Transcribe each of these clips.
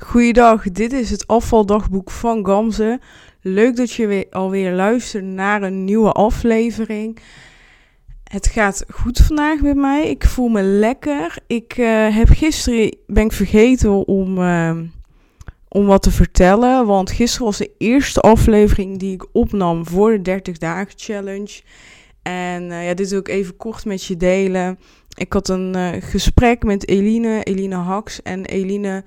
Goeiedag, dit is het afvaldagboek van Gamze. Leuk dat je weer, alweer luistert naar een nieuwe aflevering. Het gaat goed vandaag met mij. Ik voel me lekker. Ik uh, heb gisteren ben ik vergeten om, uh, om wat te vertellen. Want gisteren was de eerste aflevering die ik opnam voor de 30 dagen challenge. En uh, ja, dit wil ik even kort met je delen. Ik had een gesprek met Eline, Eline Haks. En Eline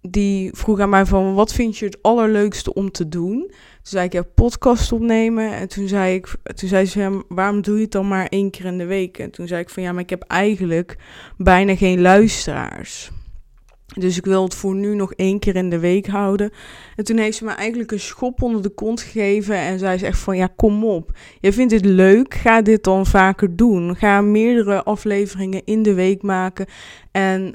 die vroeg aan mij van, wat vind je het allerleukste om te doen? Toen zei ik, ja, podcast opnemen. En toen zei, ik, toen zei ze, waarom doe je het dan maar één keer in de week? En toen zei ik van, ja, maar ik heb eigenlijk bijna geen luisteraars. Dus ik wil het voor nu nog één keer in de week houden. En toen heeft ze me eigenlijk een schop onder de kont gegeven. En zei ze echt van, ja, kom op. Je vindt dit leuk, ga dit dan vaker doen. Ga meerdere afleveringen in de week maken. En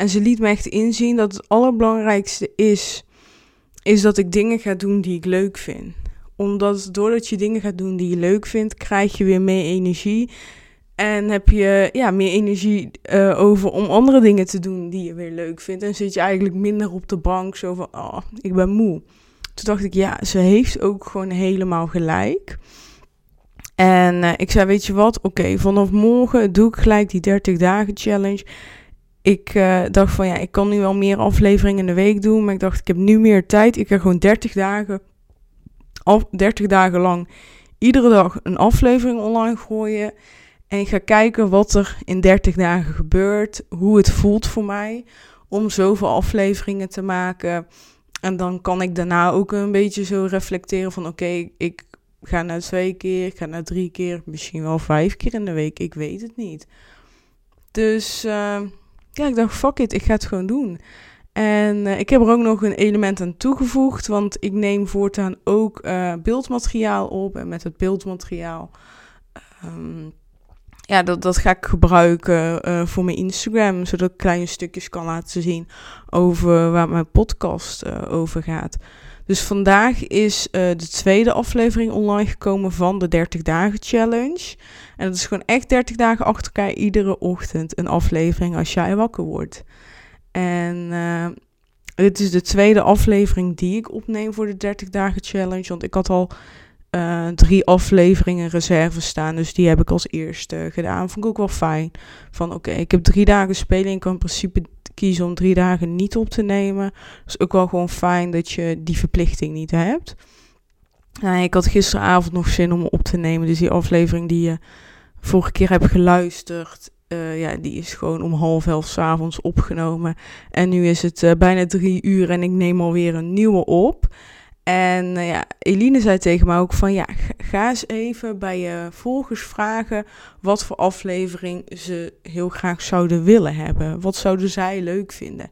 en ze liet me echt inzien dat het allerbelangrijkste is, is dat ik dingen ga doen die ik leuk vind. Omdat doordat je dingen gaat doen die je leuk vindt, krijg je weer meer energie. En heb je ja, meer energie uh, over om andere dingen te doen die je weer leuk vindt. En zit je eigenlijk minder op de bank zo van, oh, ik ben moe. Toen dacht ik, ja, ze heeft ook gewoon helemaal gelijk. En uh, ik zei, weet je wat, oké, vanaf morgen doe ik gelijk die 30 dagen challenge ik uh, dacht van ja, ik kan nu wel meer afleveringen in de week doen. Maar ik dacht, ik heb nu meer tijd. Ik ga gewoon 30 dagen, af, 30 dagen lang iedere dag een aflevering online gooien. En ik ga kijken wat er in 30 dagen gebeurt. Hoe het voelt voor mij om zoveel afleveringen te maken. En dan kan ik daarna ook een beetje zo reflecteren van oké, ik ga naar twee keer, ik ga naar drie keer, misschien wel vijf keer in de week. Ik weet het niet. Dus uh, ja, ik dacht, fuck it, ik ga het gewoon doen. En uh, ik heb er ook nog een element aan toegevoegd, want ik neem voortaan ook uh, beeldmateriaal op. En met het beeldmateriaal, um, ja, dat, dat ga ik gebruiken uh, voor mijn Instagram, zodat ik kleine stukjes kan laten zien over waar mijn podcast over gaat. Dus vandaag is uh, de tweede aflevering online gekomen van de 30 dagen challenge. En dat is gewoon echt 30 dagen achter elkaar iedere ochtend een aflevering als jij wakker wordt. En uh, dit is de tweede aflevering die ik opneem voor de 30 dagen challenge. Want ik had al uh, drie afleveringen reserve staan. Dus die heb ik als eerste gedaan. Vond ik ook wel fijn. Van oké, ik heb drie dagen spelen. Ik kan in principe om drie dagen niet op te nemen. is ook wel gewoon fijn dat je die verplichting niet hebt. Nou, ik had gisteravond nog zin om op te nemen. Dus die aflevering die je vorige keer hebt geluisterd. Uh, ja, die is gewoon om half elf s'avonds opgenomen. En nu is het uh, bijna drie uur en ik neem alweer een nieuwe op. En uh, ja, Eline zei tegen mij ook van ja, ga eens even bij je volgers vragen wat voor aflevering ze heel graag zouden willen hebben. Wat zouden zij leuk vinden?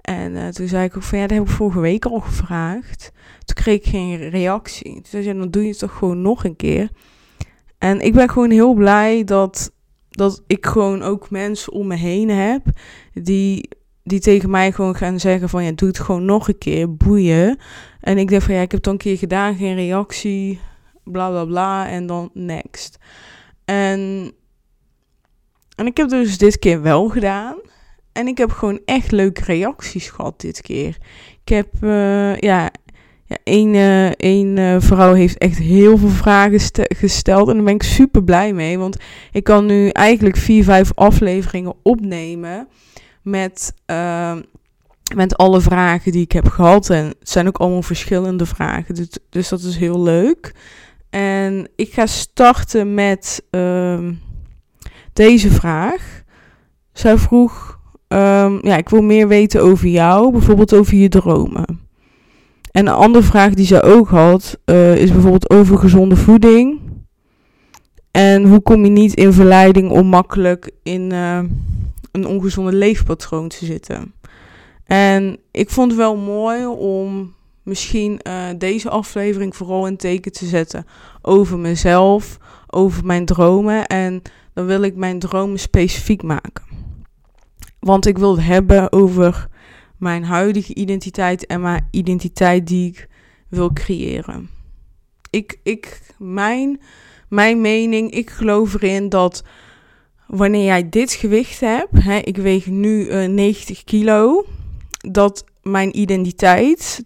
En uh, toen zei ik ook van ja, dat heb ik vorige week al gevraagd. Toen kreeg ik geen reactie. Toen zei ze, dan doe je het toch gewoon nog een keer. En ik ben gewoon heel blij dat, dat ik gewoon ook mensen om me heen heb die die tegen mij gewoon gaan zeggen van ja, doe het gewoon nog een keer, boeien. En ik denk van ja, ik heb het een keer gedaan, geen reactie, bla bla bla en dan next. En, en ik heb dus dit keer wel gedaan. En ik heb gewoon echt leuke reacties gehad dit keer. Ik heb, uh, ja, ja, één, uh, vrouw heeft echt heel veel vragen gesteld. En daar ben ik super blij mee. Want ik kan nu eigenlijk vier, vijf afleveringen opnemen met, met alle vragen die ik heb gehad. En het zijn ook allemaal verschillende vragen. Dus, dus dat is heel leuk. En ik ga starten met uh, deze vraag. Zij vroeg: um, Ja, ik wil meer weten over jou, bijvoorbeeld over je dromen. En een andere vraag die zij ook had, uh, is bijvoorbeeld over gezonde voeding. En hoe kom je niet in verleiding om makkelijk in, uh, een ongezonde leefpatroon te zitten. En ik vond het wel mooi om misschien uh, deze aflevering vooral in teken te zetten over mezelf, over mijn dromen. En dan wil ik mijn dromen specifiek maken. Want ik wil het hebben over mijn huidige identiteit en mijn identiteit die ik wil creëren. Ik, ik, mijn, mijn mening, ik geloof erin dat wanneer jij dit gewicht hebt, hè, ik weeg nu uh, eh, 90 kilo. Dat mijn identiteit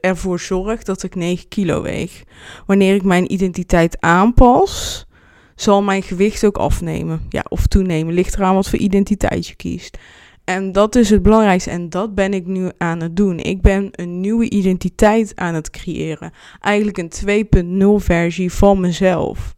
ervoor zorgt dat ik 9 kilo weeg. Wanneer ik mijn identiteit aanpas, zal mijn gewicht ook afnemen. Ja, of toenemen. Ligt eraan wat voor identiteit je kiest. En dat is het belangrijkste. En dat ben ik nu aan het doen. Ik ben een nieuwe identiteit aan het creëren. Eigenlijk een 2.0 versie van mezelf.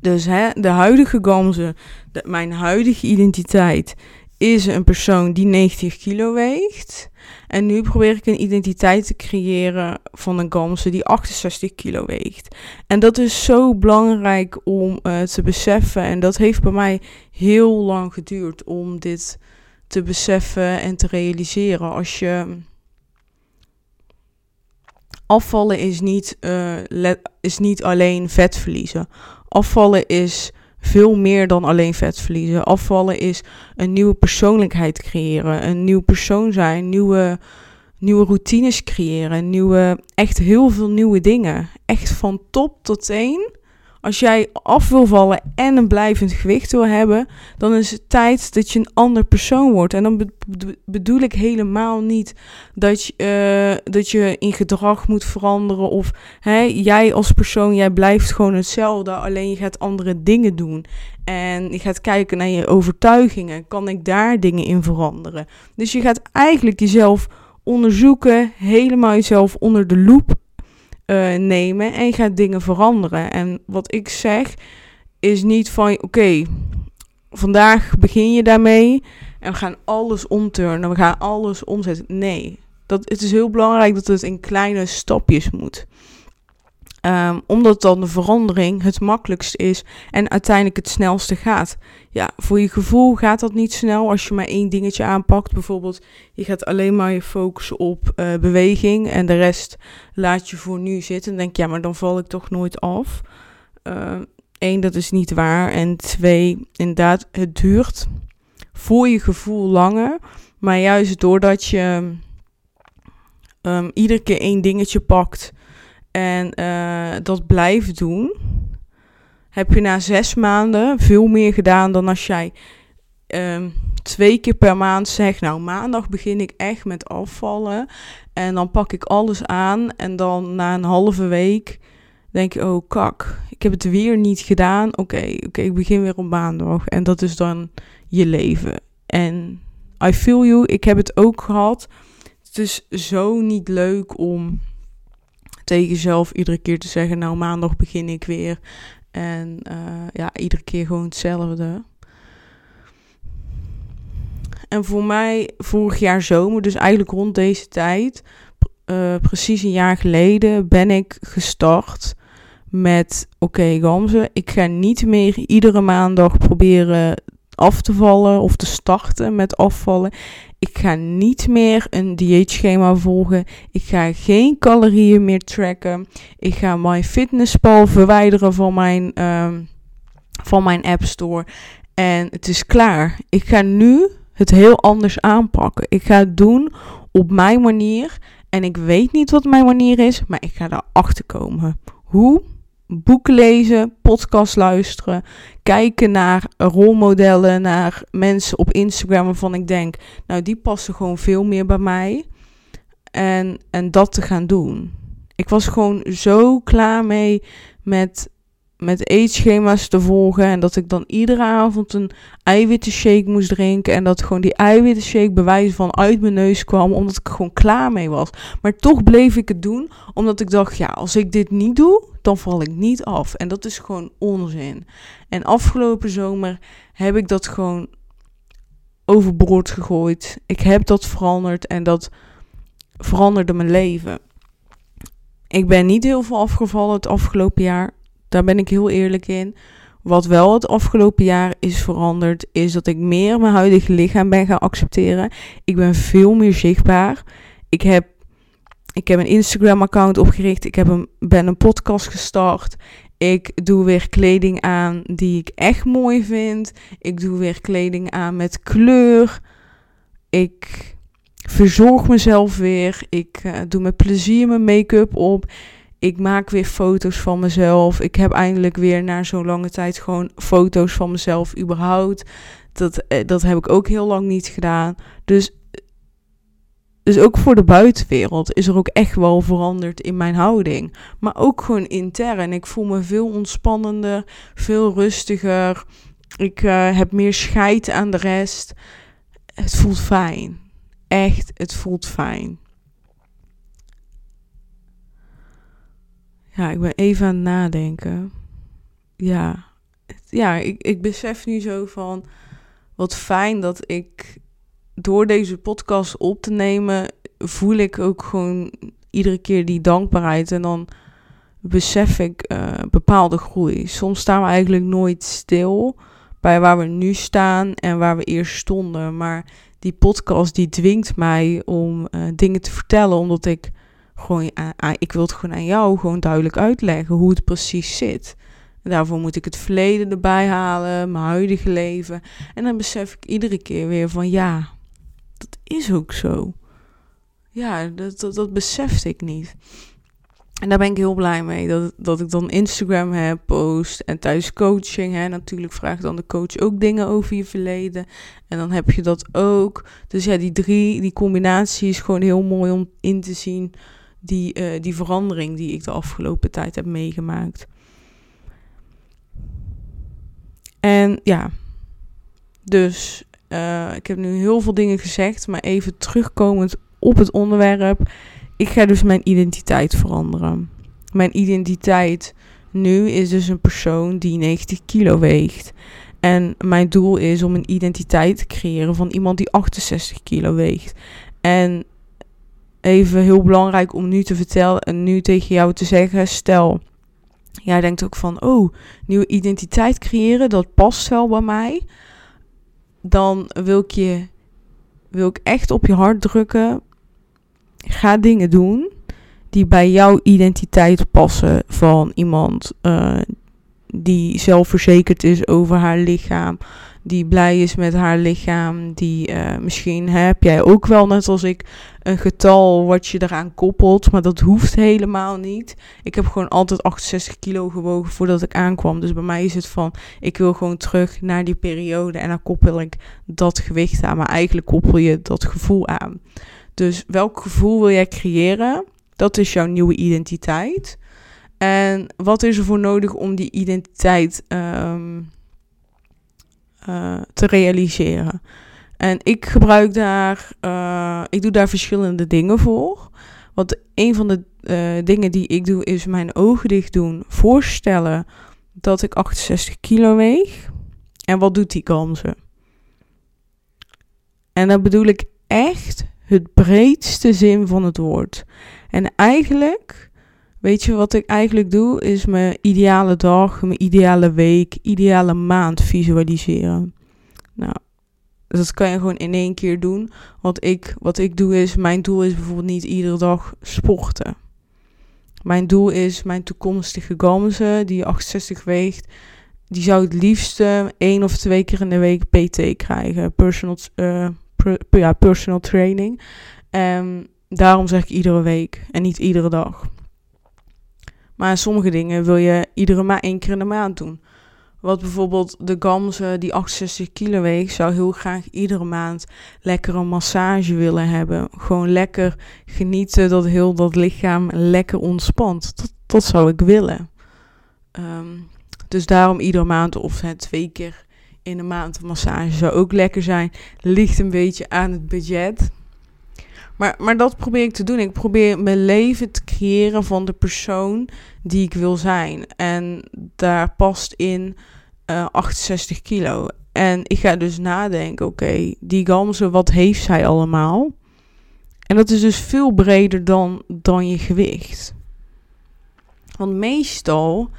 Dus hè, de huidige Gamze, mijn huidige identiteit, is een persoon die 90 kilo weegt. En nu probeer ik een identiteit te creëren van een Gamse die 68 kilo weegt. En dat is zo belangrijk om uh, te beseffen. En dat heeft bij mij heel lang geduurd om dit te beseffen en te realiseren. Als je. Afvallen is niet, uh, is niet alleen vet verliezen. Afvallen is veel meer dan alleen vet verliezen. Afvallen is een nieuwe persoonlijkheid creëren, een nieuw persoon zijn, nieuwe, nieuwe routines creëren, nieuwe, echt heel veel nieuwe dingen. Echt van top tot teen als jij af wil vallen en een blijvend gewicht wil hebben, dan is het tijd dat je een ander persoon wordt. En dan bedoel ik helemaal niet dat je, uh, dat je in gedrag moet veranderen. Of hè, jij als persoon, jij blijft gewoon hetzelfde. Alleen je gaat andere dingen doen. En je gaat kijken naar je overtuigingen. Kan ik daar dingen in veranderen? Dus je gaat eigenlijk jezelf onderzoeken, helemaal jezelf onder de loep uh, nemen en je gaat dingen veranderen. En wat ik zeg is niet van oké, vandaag begin je daarmee en we gaan alles omturnen, we gaan alles omzetten. Nee, dat, het is heel belangrijk dat het in kleine stapjes moet. Um, omdat dan de verandering het makkelijkst is en uiteindelijk het snelste gaat. Ja, voor je gevoel gaat dat niet snel als je maar één dingetje aanpakt. Bijvoorbeeld, je gaat alleen maar je focussen op uh, beweging en de rest laat je voor nu zitten. En denk ja, maar dan val ik toch nooit af. Eén, ehm, dat is niet waar. En twee, inderdaad, het duurt voor je gevoel langer. Maar juist doordat je um, iedere keer één dingetje pakt en uh, dat blijft doen, heb je na zes maanden veel meer gedaan dan als jij um, twee keer per maand zegt, nou maandag begin ik echt met afvallen en dan pak ik alles aan en dan na een halve week denk je, oh kak, ik heb het weer niet gedaan. Oké, oké, ik begin weer op maandag en dat is dan je leven. En I feel you, ik heb het ook gehad. Het is zo niet leuk om tegen jezelf iedere keer te zeggen, nou maandag begin ik weer. En uh, ja, iedere keer gewoon hetzelfde. En voor mij vorig jaar zomer, dus eigenlijk rond deze tijd, uh, precies een jaar geleden, ben ik gestart met: Oké, okay, Gamze, ik ga niet meer iedere maandag proberen af te vallen of te starten met afvallen. Ik ga niet meer een dieetschema volgen. Ik ga geen calorieën meer tracken. Ik ga MyFitnessPal verwijderen van mijn, um, van mijn App Store. En het is klaar. Ik ga nu het heel anders aanpakken. Ik ga het doen op mijn manier. En ik weet niet wat mijn manier is, maar ik ga erachter komen. Hoe? Boeken lezen, podcast luisteren, kijken naar rolmodellen, naar mensen op Instagram waarvan ik denk, nou die passen gewoon veel meer bij mij. En, en dat te gaan doen. Ik was gewoon zo klaar mee met met eetschema's te volgen. En dat ik dan iedere avond een eiwittenshake moest drinken. En dat gewoon die eiwittenshake bewijs van uit mijn neus kwam. Omdat ik gewoon klaar mee was. Maar toch bleef ik het doen. Omdat ik dacht, ja, als ik dit niet doe, dan val ik niet af. En dat is gewoon onzin. En afgelopen zomer heb ik dat gewoon overboord gegooid. Ik heb dat veranderd. En dat veranderde mijn leven. Ik ben niet heel veel afgevallen het afgelopen jaar. Daar ben ik heel eerlijk in. Wat wel het afgelopen jaar is veranderd, is dat ik meer mijn huidige lichaam ben gaan accepteren. Ik ben veel meer zichtbaar. Ik heb, ik heb een Instagram-account opgericht. Ik heb een, ben een podcast gestart. Ik doe weer kleding aan die ik echt mooi vind. Ik doe weer kleding aan met kleur. Ik verzorg mezelf weer. Ik uh, doe met plezier mijn make-up op ik maak weer foto's van mezelf. Ik heb eindelijk weer na zo'n lange tijd gewoon foto's van mezelf überhaupt. Dat, eh, dat heb ik ook heel lang niet gedaan. Dus dus ook voor de buitenwereld is er ook echt wel veranderd in mijn houding. Maar ook gewoon intern. Ik voel me veel ontspannender, veel rustiger. Ik uh, heb meer scheid aan de rest. Het voelt fijn. Echt, het voelt fijn. Ja, ik ben even aan het nadenken. Ja, ja ik, ik besef nu zo van wat fijn dat ik door deze podcast op te nemen, voel ik ook gewoon iedere keer die dankbaarheid. En dan besef ik uh, bepaalde groei. Soms staan we eigenlijk nooit stil bij waar we nu staan en waar we eerst stonden. Maar die podcast die dwingt mij om uh, dingen te vertellen, omdat ik uh, ik wil het gewoon aan jou gewoon duidelijk uitleggen hoe het precies zit. En daarvoor moet ik het verleden erbij halen, mijn huidige leven. En dan besef ik iedere keer weer van ja, dat is ook zo. Ja, dat, dat, dat besefte ik niet. En daar ben ik heel blij mee. Dat, dat ik dan Instagram heb, post en thuis coaching. Hè. Natuurlijk vraagt dan de coach ook dingen over je verleden. En dan heb je dat ook. Dus ja, die drie, die combinatie is gewoon heel mooi om in te zien. Die, uh, die verandering die ik de afgelopen tijd heb meegemaakt. En ja, dus uh, ik heb nu heel veel dingen gezegd, maar even terugkomend op het onderwerp. Ik ga dus mijn identiteit veranderen. Mijn identiteit nu is dus een persoon die 90 kilo weegt. En mijn doel is om een identiteit te creëren van iemand die 68 kilo weegt. En even heel belangrijk om nu te vertellen en nu tegen jou te zeggen: stel, jij denkt ook van, oh, nieuwe identiteit creëren, dat past wel bij mij. Dan wil ik je, wil ik echt op je hart drukken. Ga dingen doen die bij jouw identiteit passen van iemand uh, die zelfverzekerd is over haar lichaam, die blij is met haar lichaam, die uh, misschien heb jij ook wel net als ik een getal wat je eraan koppelt, maar dat hoeft helemaal niet. Ik heb gewoon altijd 68 kilo gewogen voordat ik aankwam, dus bij mij is het van ik wil gewoon terug naar die periode en dan koppel ik dat gewicht aan, maar eigenlijk koppel je dat gevoel aan. Dus welk gevoel wil jij creëren? Dat is jouw nieuwe identiteit. En wat is er voor nodig om die identiteit um, uh, te realiseren? En ik gebruik daar, uh, ik doe daar verschillende dingen voor. Want een van de uh, dingen die ik doe is mijn ogen dicht doen, voorstellen dat ik 68 kilo weeg. En wat doet die kansen? En dan bedoel ik echt het breedste zin van het woord. En eigenlijk Weet je wat ik eigenlijk doe? Is mijn ideale dag, mijn ideale week, ideale maand visualiseren. Nou, dat kan je gewoon in één keer doen. Want ik, wat ik doe is, mijn doel is bijvoorbeeld niet iedere dag sporten. Mijn doel is mijn toekomstige gamze, die 68 weegt, die zou het liefste één of twee keer in de week PT krijgen. Personal, uh, ja, personal training. En daarom zeg ik iedere week en niet iedere dag. Maar sommige dingen wil je iedere maar één keer in de maand doen. Wat bijvoorbeeld de Gamze die 68 kilo weegt, zou heel graag iedere maand lekker een massage willen hebben. Gewoon lekker genieten dat heel dat lichaam lekker ontspant. Dat, dat zou ik willen. Um, dus daarom iedere maand of hè, twee keer in de maand een massage zou ook lekker zijn. Ligt een beetje aan het budget. Maar, maar dat probeer ik te doen. Ik probeer mijn leven te creëren van de persoon die ik wil zijn. En daar past in uh, eh, 68 kilo. En ik ga dus nadenken, oké, die gamze, wat heeft zij allemaal? En dat is dus veel breder dan, dan je gewicht. Want meestal,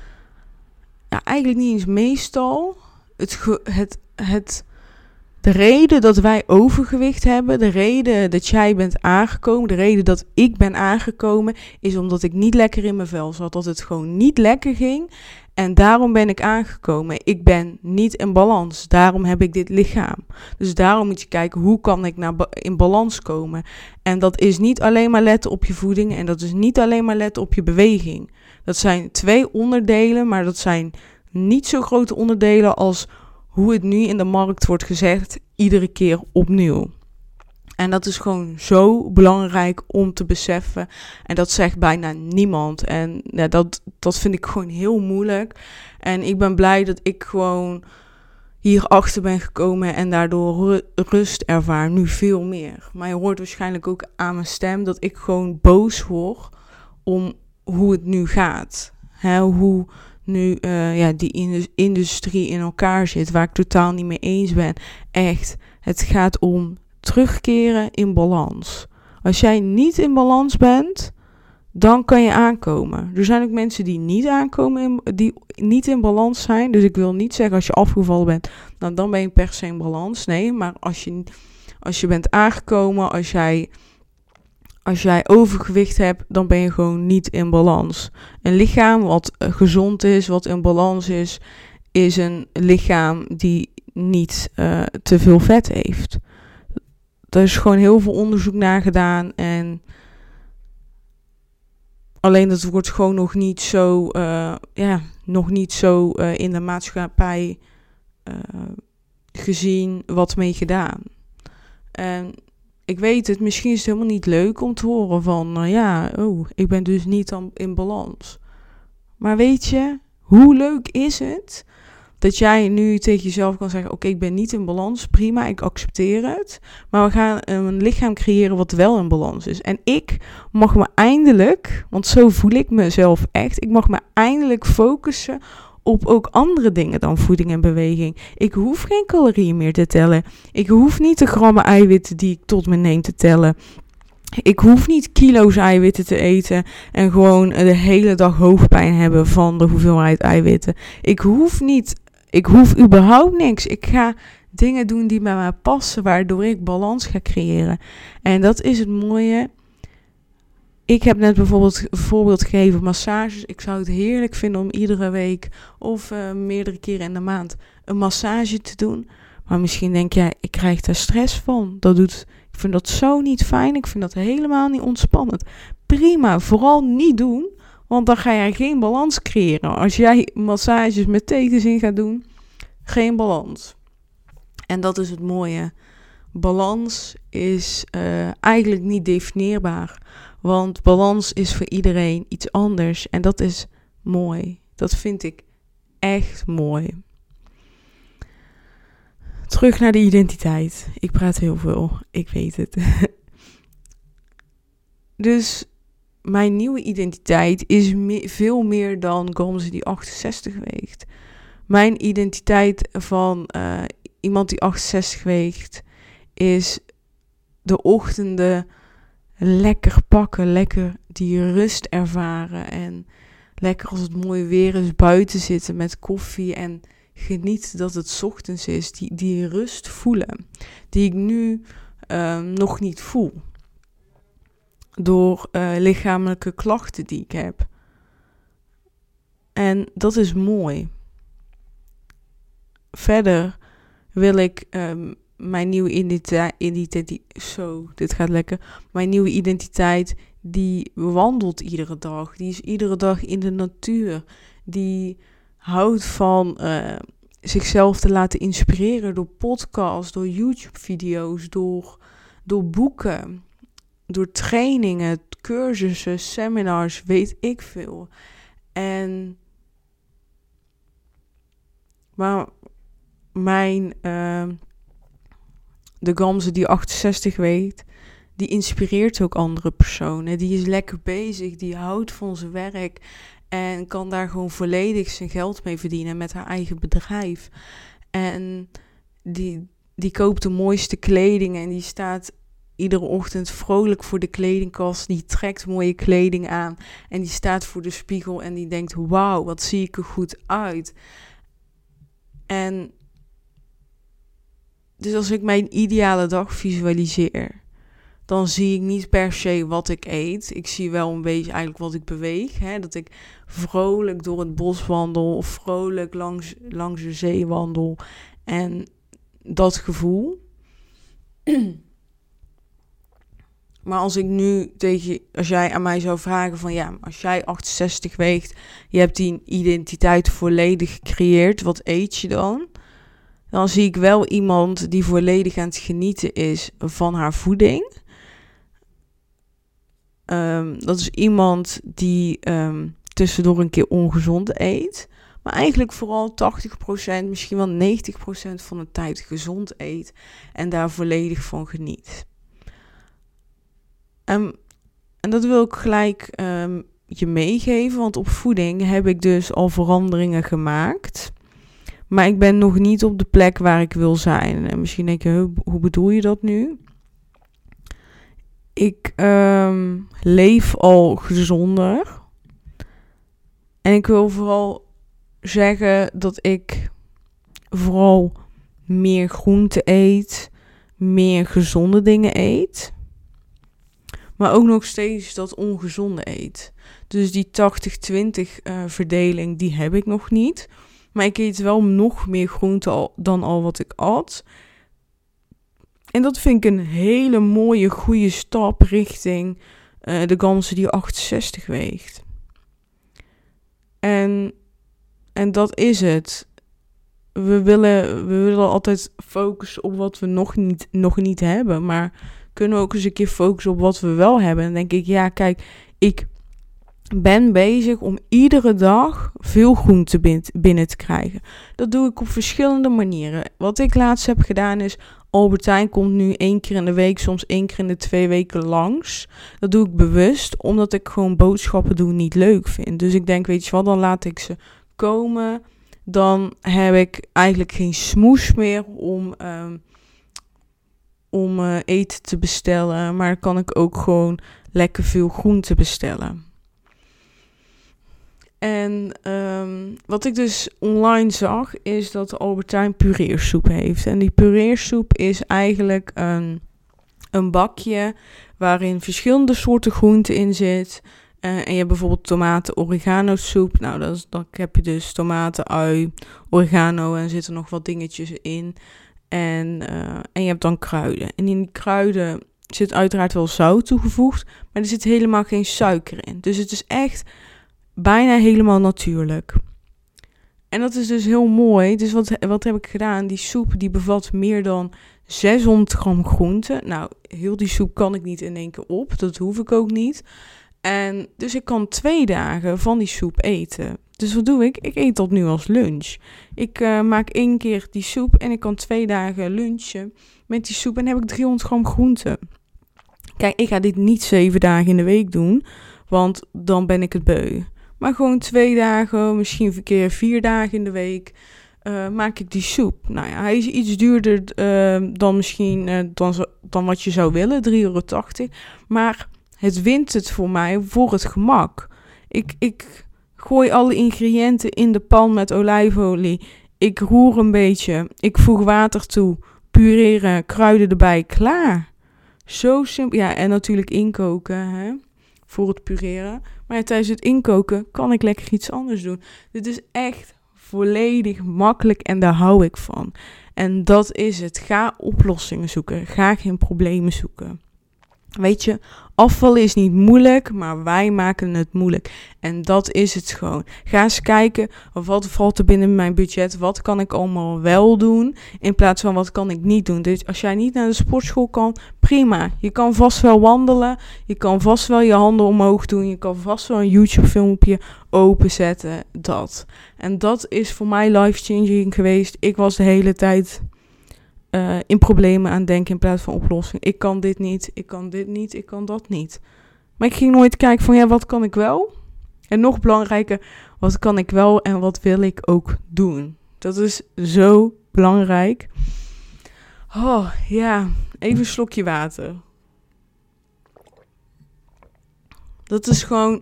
ja, eigenlijk niet eens meestal, het, het, het de reden dat wij overgewicht hebben, de reden dat jij bent aangekomen, de reden dat ik ben aangekomen, is omdat ik niet lekker in mijn vel zat. Dat het gewoon niet lekker ging. En daarom ben ik aangekomen. Ik ben niet in balans. Daarom heb ik dit lichaam. Dus daarom moet je kijken hoe kan ik naar in balans komen. En dat is niet alleen maar letten op je voeding en dat is niet alleen maar letten op je beweging. Dat zijn twee onderdelen, maar dat zijn niet zo grote onderdelen als hoe het nu in de markt wordt gezegd, iedere keer opnieuw. En dat is gewoon zo belangrijk om te beseffen. En dat zegt bijna niemand. En ja, dat, dat vind ik gewoon heel moeilijk. En ik ben blij dat ik gewoon hierachter ben gekomen en daardoor rust ervaar. Nu veel meer. Maar je hoort waarschijnlijk ook aan mijn stem dat ik gewoon boos word om hoe het nu gaat. He, hoe nu uh, ja, die industrie in elkaar zit, waar ik totaal niet mee eens ben. Echt, het gaat om terugkeren in balans. Als jij niet in balans bent, dan kan je aankomen. Er zijn ook mensen die niet aankomen, die niet in balans zijn. Dus ik wil niet zeggen als je afgevallen bent, nou dan ben je per se in balans. Nee, maar als je, als je bent aangekomen, als jij, als jij overgewicht hebt, dan ben je gewoon niet in balans. Een lichaam wat eh, gezond is, wat in balans is, is een lichaam die niet uh, te veel vet heeft. Er is gewoon heel veel onderzoek naar gedaan en alleen dat wordt gewoon nog niet zo, uh, ja, nog niet zo in de maatschappij gezien wat mee gedaan. En ik weet het, misschien is het helemaal niet leuk om te horen van, ja, oh, ik ben dus niet in balans. Maar weet je, hoe leuk is het dat jij nu tegen jezelf kan zeggen: Oké, ik ben niet in balans, prima, ik accepteer het. Maar we gaan een lichaam creëren wat wel in balans is. En ik mag me eindelijk, want zo voel ik mezelf echt, ik mag me eindelijk focussen op ook andere dingen dan voeding en beweging. Ik hoef geen calorieën meer te tellen. Ik hoef niet de grammen eiwitten die ik tot me neem te tellen. Ik hoef niet kilo's eiwitten te eten en gewoon de hele dag hoofdpijn hebben van de hoeveelheid eiwitten. Ik hoef niet ik hoef überhaupt niks. Ik ga dingen doen die bij mij passen, waardoor ik balans ga creëren. En dat is het mooie. Ik heb net bijvoorbeeld voorbeeld gegeven massages. Ik zou het heerlijk vinden om iedere week of uh, meerdere keren in de maand een massage te doen. Maar misschien denk jij, ik krijg daar stress van. Dat doet, ik vind dat zo niet fijn. Ik vind dat helemaal niet ontspannend. Prima, vooral niet doen. Want dan ga jij geen balans creëren. Als jij massages met tegenzin gaat doen, geen balans. En dat is het mooie. Balans is uh, eigenlijk niet definieerbaar. Want balans is voor iedereen iets anders. En dat is mooi. Dat vind ik echt mooi. Terug naar de identiteit. Ik praat heel veel. Ik weet het. dus mijn nieuwe identiteit is veel meer dan Gomze die 68 weegt. Mijn identiteit van uh, iemand die 68 weegt is de ochtenden lekker pakken, lekker die rust ervaren en lekker als het mooi weer is buiten zitten met koffie en geniet dat het ochtends is. Die, die rust voelen die ik nu uh, nog niet voel door uh, lichamelijke klachten die ik heb. En dat is mooi. Verder wil ik um, mijn nieuwe identiteit, identiteit, zo, dit gaat lekker. Mijn nieuwe identiteit, die wandelt iedere dag. Die is iedere dag in de natuur. Die houdt van uh, zichzelf te laten inspireren door podcasts, door YouTube-video's, door, door boeken door trainingen, cursussen, seminars, weet ik veel. En maar mijn uh, de Gamze die 68 weet, die inspireert ook andere personen. Die is lekker bezig, die houdt van zijn werk en kan daar gewoon volledig zijn geld mee verdienen met haar eigen bedrijf. En die, die koopt de mooiste kleding en die staat iedere ochtend vrolijk voor de kledingkast. Die trekt mooie kleding aan. En die staat voor de spiegel en die denkt: Wauw, wat zie ik er goed uit. En dus als ik mijn ideale dag visualiseer, dan zie ik niet per se wat ik eet. Ik zie wel een beetje eigenlijk wat ik beweeg. Hè? Dat ik vrolijk door het bos wandel of vrolijk langs, langs de zee wandel. En dat gevoel. Maar als ik nu tegen, als jij aan mij zou vragen van ja, als jij 68 weegt, je hebt die identiteit volledig gecreëerd, wat eet je dan? Dan zie ik wel iemand die volledig aan het genieten is van haar voeding. Ehm, dat is iemand die ehm, tussendoor een keer ongezond eet. Maar eigenlijk vooral 80%, misschien wel 90% van de tijd gezond eet. En daar volledig van geniet. Um, en dat wil ik gelijk je meegeven. Want op voeding heb ik dus al veranderingen gemaakt. Maar ik ben nog niet op de plek waar ik wil zijn. En misschien denk je, hoe bedoel je dat nu? Ik ehm, leef al gezonder. En ik wil vooral zeggen dat ik vooral meer groente eet, meer gezonde dingen eet. Maar ook nog steeds dat ongezonde eet. Dus die 80-20 uh, eh, verdeling, die heb ik nog niet. Maar ik eet wel nog meer groente dan al wat ik at. En dat vind ik een hele mooie, goede stap richting uh, de ganse die 68 weegt. En, en dat is het. We willen, we willen altijd focussen op wat we nog niet, nog niet hebben. Maar kunnen we ook eens een keer focussen op wat we wel hebben? En dan denk ik, ja, kijk, ik ben bezig om iedere dag veel groente binnen te krijgen. Dat doe ik op verschillende manieren. Wat ik laatst heb gedaan is, Albertijn komt nu één keer in de week, soms één keer in de twee weken langs. Dat doe ik bewust, omdat ik gewoon boodschappen doen niet leuk vind. Dus ik denk, weet je wat, dan laat ik ze komen. Dan heb ik eigenlijk geen smoes meer om, um, om uh, eten te bestellen. Maar kan ik ook gewoon lekker veel groente bestellen. En um, wat ik dus online zag, is dat Albertijn pureersoep heeft. En die pureersoep is eigenlijk een, een bakje waarin verschillende soorten groenten in zit. Uh, en je hebt bijvoorbeeld tomaten oregano soep. Nou, dat is, dan heb je dus tomaten, ui, oregano en zitten nog wat dingetjes in. En, uh, en je hebt dan kruiden. En in die kruiden zit uiteraard wel zout toegevoegd, maar er zit helemaal geen suiker in. Dus het is echt bijna helemaal natuurlijk. En dat is dus heel mooi. Dus wat, wat heb ik gedaan? Die soep die bevat meer dan 600 gram groente. Nou, heel die soep kan ik niet in één keer op. Dat hoef ik ook niet. En dus ik kan twee dagen van die soep eten. Dus wat doe ik? Ik eet dat nu als lunch. Ik uh, maak één keer die soep en ik kan twee dagen lunchen met die soep. En heb ik 300 gram groente. Kijk, ik ga dit niet zeven dagen in de week doen, want dan ben ik het beu. Maar gewoon twee dagen, misschien een keer vier dagen in de week. Uh, maak ik die soep. Nou ja, hij is iets duurder uh, dan misschien uh, dan, dan wat je zou willen, 3,80 euro. Maar het wint het voor mij voor het gemak. Ik, ik gooi alle ingrediënten in de pan met olijfolie. Ik roer een beetje. Ik voeg water toe. Pureren, kruiden erbij. Klaar. Zo simpel. Ja, en natuurlijk inkoken hè, voor het pureren. Maar tijdens het inkoken kan ik lekker iets anders doen. Dit is echt volledig makkelijk en daar hou ik van. En dat is het. Ga oplossingen zoeken. Ga geen problemen zoeken. Weet je, afval is niet moeilijk, maar wij maken het moeilijk. En dat is het gewoon. Ga eens kijken, wat valt er binnen mijn budget? Wat kan ik allemaal wel doen? In plaats van wat kan ik niet doen? Dus als jij niet naar de sportschool kan, prima. Je kan vast wel wandelen. Je kan vast wel je handen omhoog doen. Je kan vast wel een YouTube filmpje openzetten. Dat. En dat is voor mij life-changing geweest. Ik was de hele tijd uh, in problemen aan denken in plaats van oplossing. Ik kan dit niet, ik kan dit niet, ik kan dat niet. Maar ik ging nooit kijken van ja, wat kan ik wel? En nog belangrijker, wat kan ik wel en wat wil ik ook doen? Dat is zo belangrijk. Oh ja, even een slokje water. Dat is gewoon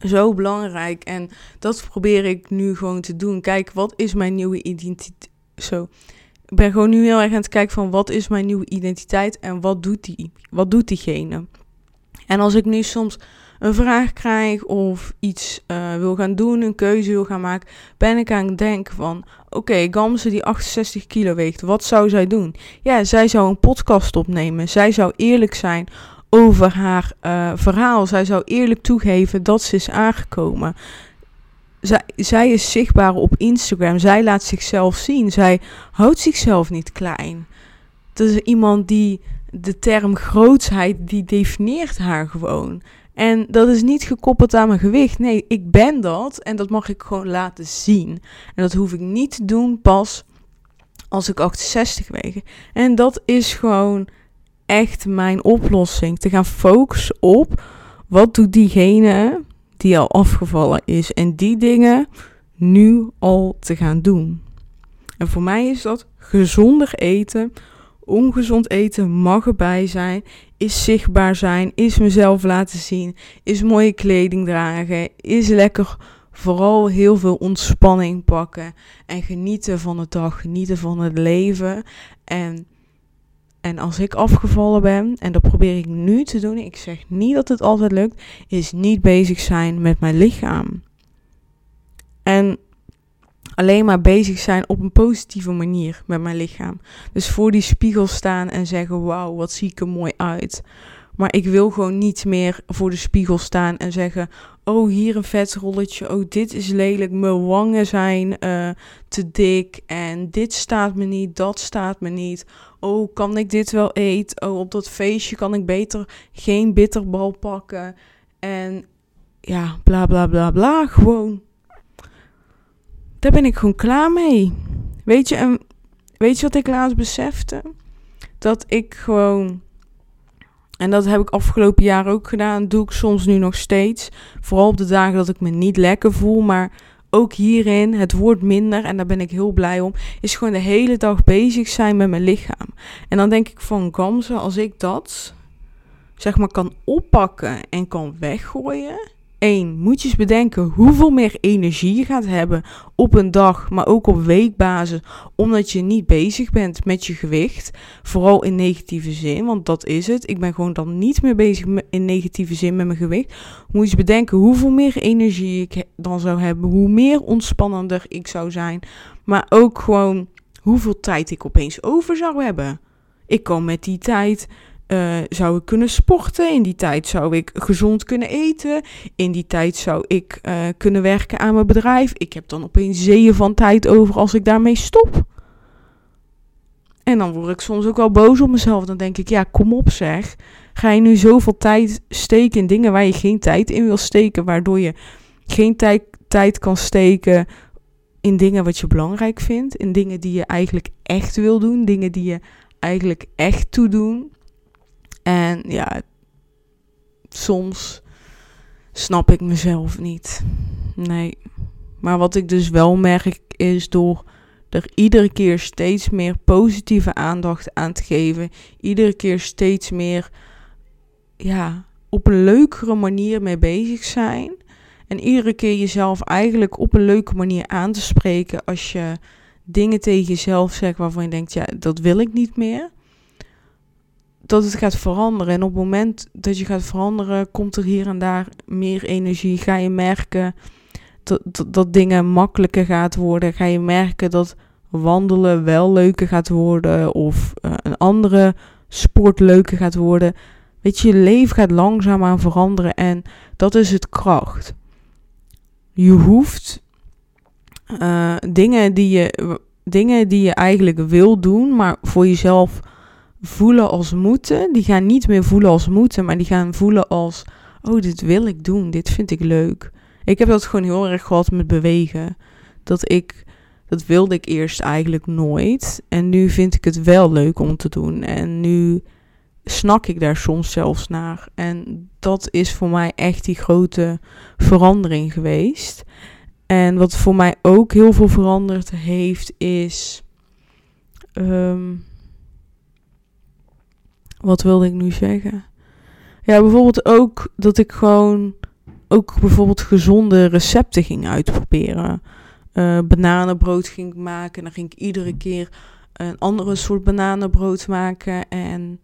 zo belangrijk en dat probeer ik nu gewoon te doen. Kijk, wat is mijn nieuwe identiteit? Zo ben gewoon nu heel erg aan het kijken van wat is mijn nieuwe identiteit en wat doet die? Wat doet diegene? En als ik nu soms een vraag krijg of iets uh, wil gaan doen, een keuze wil gaan maken, ben ik aan het denken van, oké, okay, Gamze die 68 kilo weegt, wat zou zij doen? Ja, zij zou een podcast opnemen. Zij zou eerlijk zijn over haar uh, verhaal. Zij zou eerlijk toegeven dat ze is aangekomen zij, zij is zichtbaar op Instagram. Zij laat zichzelf zien. Zij houdt zichzelf niet klein. Dat is iemand die de term grootsheid, die definieert haar gewoon. En dat is niet gekoppeld aan mijn gewicht. Nee, ik ben dat en dat mag ik gewoon laten zien. En dat hoef ik niet te doen pas als ik 68 weeg. En dat is gewoon echt mijn oplossing. Te gaan focussen op wat doet diegene die al afgevallen is. En die dingen nu al te gaan doen. En voor mij is dat gezonder eten. Ongezond eten mag erbij zijn. Is zichtbaar zijn. Is mezelf laten zien. Is mooie kleding dragen. Is lekker vooral heel veel ontspanning pakken. En genieten van de dag. Genieten van het leven. En en als ik afgevallen ben, en dat probeer ik nu te doen, ik zeg niet dat het altijd lukt, is niet bezig zijn met mijn lichaam. En alleen maar bezig zijn op een positieve manier met mijn lichaam. Dus voor die spiegel staan en zeggen: Wauw, wat zie ik er mooi uit. Maar ik wil gewoon niet meer voor de spiegel staan en zeggen: Oh, hier een vetrolletje. Oh, dit is lelijk. Mijn wangen zijn uh, te dik. En dit staat me niet, dat staat me niet. Oh, kan ik dit wel eten? Oh, op dat feestje kan ik beter geen bitterbal pakken. En ja, bla bla bla bla. Gewoon. Daar ben ik gewoon klaar mee. Weet je, en weet je wat ik laatst besefte? Dat ik gewoon en dat heb ik afgelopen jaar ook gedaan. Doe ik soms nu nog steeds. Vooral op de dagen dat ik me niet lekker voel. Maar ook hierin, het wordt minder. En daar ben ik heel blij om. Is gewoon de hele dag bezig zijn met mijn lichaam. En dan denk ik van Gamze, als ik dat zeg maar kan oppakken en kan weggooien. 1. Moet je bedenken hoeveel meer energie je gaat hebben op een dag, maar ook op weekbasis, omdat je niet bezig bent met je gewicht. Vooral in negatieve zin, want dat is het. Ik ben gewoon dan niet meer bezig in negatieve zin met mijn gewicht. Moet je eens bedenken hoeveel meer energie ik dan zou hebben, hoe meer ontspannender ik zou zijn, maar ook gewoon hoeveel tijd ik opeens over zou hebben. Ik kan met die tijd uh, zou ik kunnen sporten. In die tijd zou ik gezond kunnen eten. In die tijd zou ik uh, kunnen werken aan mijn bedrijf. Ik heb dan opeens zeeën van tijd over als ik daarmee stop. En dan word ik soms ook wel boos op mezelf. Dan denk ik, ja, kom op zeg. Ga je nu zoveel tijd steken in dingen waar je geen tijd in wil steken, waardoor je geen tijd, tijd kan steken in dingen wat je belangrijk vindt, in dingen die je eigenlijk echt wil doen, dingen die je eigenlijk echt toedoen. En ja, soms snap ik mezelf niet. Nee. Maar wat ik dus wel merk is door er iedere keer steeds meer positieve aandacht aan te geven. Iedere keer steeds meer ja, op een leukere manier mee bezig zijn. En iedere keer jezelf eigenlijk op een leuke manier aan te spreken als je dingen tegen jezelf zegt waarvan je denkt, ja, dat wil ik niet meer dat het gaat veranderen. En op het moment dat je gaat veranderen, komt er hier en daar meer energie. Ga je merken dat, dat, dingen makkelijker gaat worden. Ga je merken dat wandelen wel leuker gaat worden. Of uh, een andere sport leuker gaat worden. Weet je, je leven gaat langzaamaan veranderen. En dat is het kracht. Je hoeft uh, dingen, die je, dingen die je eigenlijk wil doen, maar voor jezelf voelen als moeten. Die gaan niet meer voelen als moeten, maar die gaan voelen als: oh, dit wil ik doen, dit vind ik leuk. Ik heb dat gewoon heel erg gehad met bewegen. Dat ik, dat wilde ik eerst eigenlijk nooit. En nu vind ik het wel leuk om te doen. En nu snak ik daar soms zelfs naar. En dat is voor mij echt die grote verandering geweest. En wat voor mij ook heel veel veranderd heeft, is. Ehm, wat wilde ik nu zeggen? Ja, bijvoorbeeld ook dat ik gewoon ook bijvoorbeeld gezonde recepten ging uitproberen. Uh, bananenbrood ging maken. En dan ging ik iedere keer een andere soort bananenbrood maken. En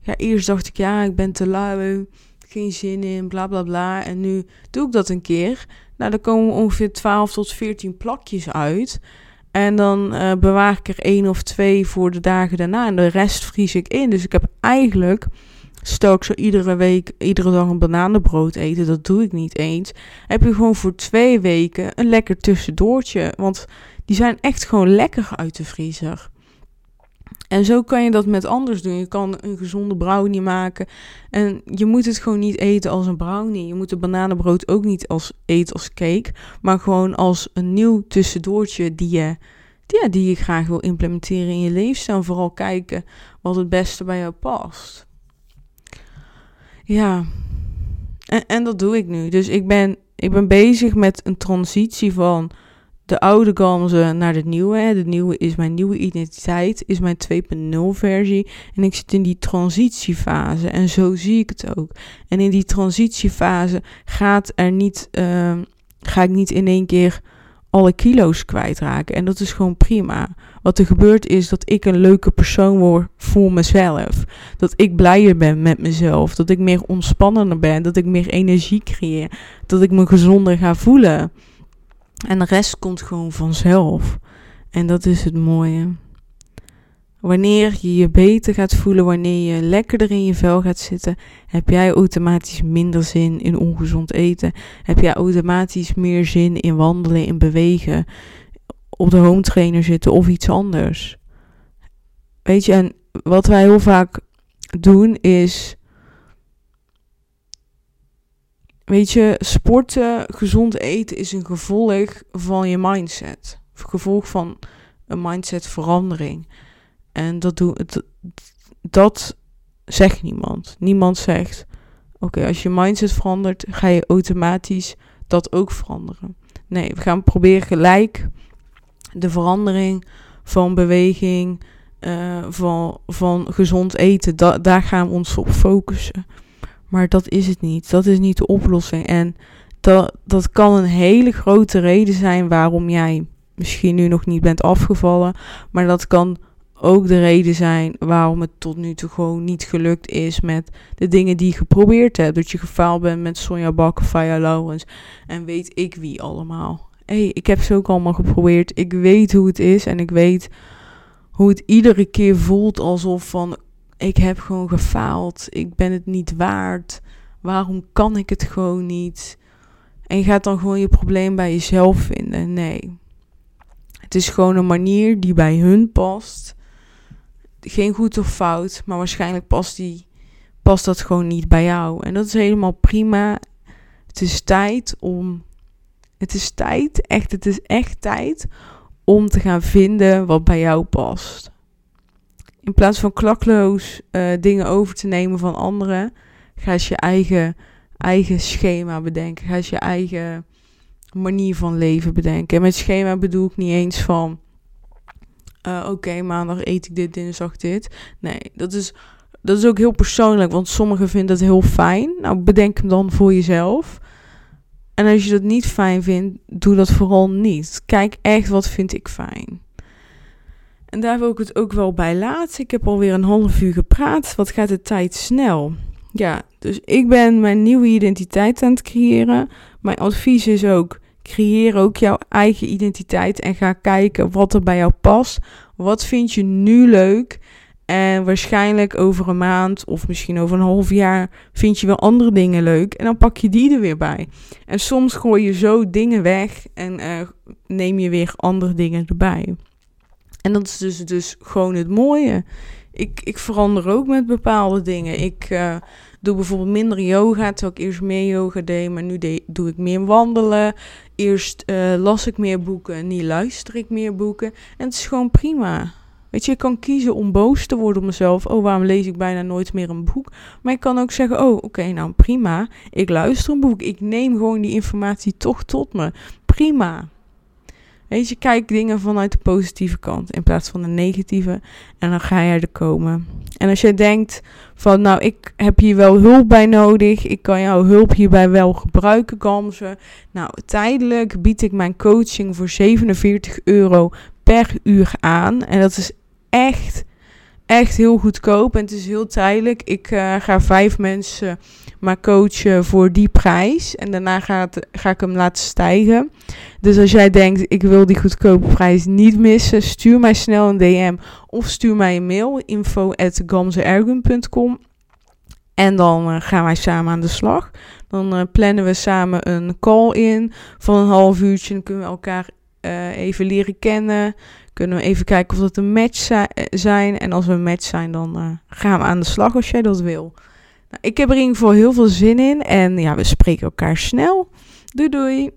ja, eerst dacht ik, ja, ik ben te lui, geen zin in, bla bla bla. En nu doe ik dat een keer. Nou, dan komen ongeveer 12 tot 14 plakjes uit. En dan uh, bewaar ik er één of twee voor de dagen daarna. En de rest vries ik in. Dus ik heb eigenlijk stel ik zou iedere week, iedere dag een bananenbrood eten, dat doe ik niet eens. Heb je gewoon voor twee weken een lekker tussendoortje. Want die zijn echt gewoon lekker uit de vriezer. En zo kan je dat met anders doen. Je kan een gezonde brownie maken. En je moet het gewoon niet eten als een brownie. Je moet de bananenbrood ook niet als, eten als cake. Maar gewoon als een nieuw tussendoortje die je, die, die je graag wil implementeren in je leefstijl. En vooral kijken wat het beste bij jou past. Ja, en, en dat doe ik nu. Dus ik ben, ik ben bezig met een transitie van de oude Gamze naar de nieuwe. De nieuwe is mijn nieuwe identiteit, is mijn 2.0 versie. En ik zit in die transitiefase en zo zie ik het ook. En in die transitiefase gaat er niet, uh, ga ik niet in één keer alle kilo's kwijtraken. En dat is gewoon prima. Wat er gebeurt is dat ik een leuke persoon word voor mezelf. Dat ik blijer ben met mezelf. Dat ik meer ontspannender ben. Dat ik meer energie creëer. Dat ik me gezonder ga voelen. En de rest komt gewoon vanzelf. En dat is het mooie. Wanneer je je beter gaat voelen, wanneer je lekkerder in je vel gaat zitten, heb jij automatisch minder zin in ongezond eten. Heb jij automatisch meer zin in wandelen, in bewegen, op de home trainer zitten of iets anders. Weet je, en wat wij heel vaak doen is Weet je, sporten, gezond eten is een gevolg van je mindset. Gevolg van een mindsetverandering. En dat, doe, dat zegt niemand. Niemand zegt: Oké, als je mindset verandert, ga je automatisch dat ook veranderen. Nee, we gaan proberen gelijk de verandering van beweging, uh, van, van gezond eten, da daar gaan we ons op focussen. Maar dat is het niet. Dat is niet de oplossing. En dat, dat kan een hele grote reden zijn waarom jij misschien nu nog niet bent afgevallen. Maar dat kan ook de reden zijn waarom het tot nu toe gewoon niet gelukt is met de dingen die je geprobeerd hebt. Dat je gefaald bent met Sonja Bakker, Faya Lawrence en weet ik wie allemaal. Hé, hey, ik heb ze ook allemaal geprobeerd. Ik weet hoe het is en ik weet hoe het iedere keer voelt alsof van ik heb gewoon gefaald. Ik ben het niet waard. Waarom kan ik het gewoon niet? En je gaat dan gewoon je probleem bij jezelf vinden. Nee. Het is gewoon een manier die bij hun past. Geen goed of fout, maar waarschijnlijk past, die, past dat gewoon niet bij jou. En dat is helemaal prima. Het is tijd om. Het is tijd, echt, het is echt tijd om te gaan vinden wat bij jou past in plaats van klakloos uh, dingen over te nemen van anderen, ga eens je eigen, eigen schema bedenken. Ga eens je eigen manier van leven bedenken. En met schema bedoel ik niet eens van, uh, oké, maandag eet ik dit, dinsdag dit. Nee, dat is, dat is ook heel persoonlijk, want sommigen vinden dat heel fijn. Nou, bedenk hem dan voor jezelf. En als je dat niet fijn vindt, doe dat vooral niet. Kijk echt wat vind ik fijn. En daar wil ik het ook wel bij laten. Ik heb alweer een half uur gepraat. Wat gaat de tijd snel? Ja, dus ik ben mijn nieuwe identiteit aan het creëren. Mijn advies is ook: creëer ook jouw eigen identiteit en ga kijken wat er bij jou past. Wat vind je nu leuk? En waarschijnlijk over een maand of misschien over een half jaar vind je wel andere dingen leuk. En dan pak je die er weer bij. En soms gooi je zo dingen weg en uh, neem je weer andere dingen erbij. En dat is dus, dus gewoon het mooie. Ik, ik verander ook met bepaalde dingen. Ik uh, doe bijvoorbeeld minder yoga, terwijl ik eerst meer yoga deed. Maar nu doe ik meer wandelen. Eerst uh, las ik meer boeken en nu luister ik meer boeken. En het is gewoon prima. Weet je, ik kan kiezen om boos te worden op mezelf. Oh, waarom lees ik bijna nooit meer een boek? Maar ik kan ook zeggen, oh, oké, nou prima. Ik luister een boek. Ik neem gewoon die informatie toch tot me. Prima. Weet je, kijk dingen vanuit de positieve kant in plaats van de negatieve. En dan ga je er komen. En als jij denkt van, nou, ik heb hier wel hulp bij nodig. Ik kan jouw hulp hierbij wel gebruiken, Gamze. Nou, tijdelijk bied ik mijn coaching voor 47 euro per uur aan. En dat is echt, echt heel goedkoop. En het is heel tijdelijk. Ik uh, ga vijf mensen maar coachen voor die prijs. En daarna gaat, ga ik hem laten stijgen. Dus als jij denkt, ik wil die goedkope prijs niet missen, stuur mij snel een DM of stuur mij een mail. info En dan gaan wij samen aan de slag. Dan plannen we samen een call in van een half uurtje. Dan kunnen we elkaar even leren kennen. Kunnen we even kijken of dat een match zijn. En als we een match zijn, dan gaan we aan de slag als jij dat wil. Ik heb er in ieder geval heel veel zin in. En ja, we spreken elkaar snel. Doei doei!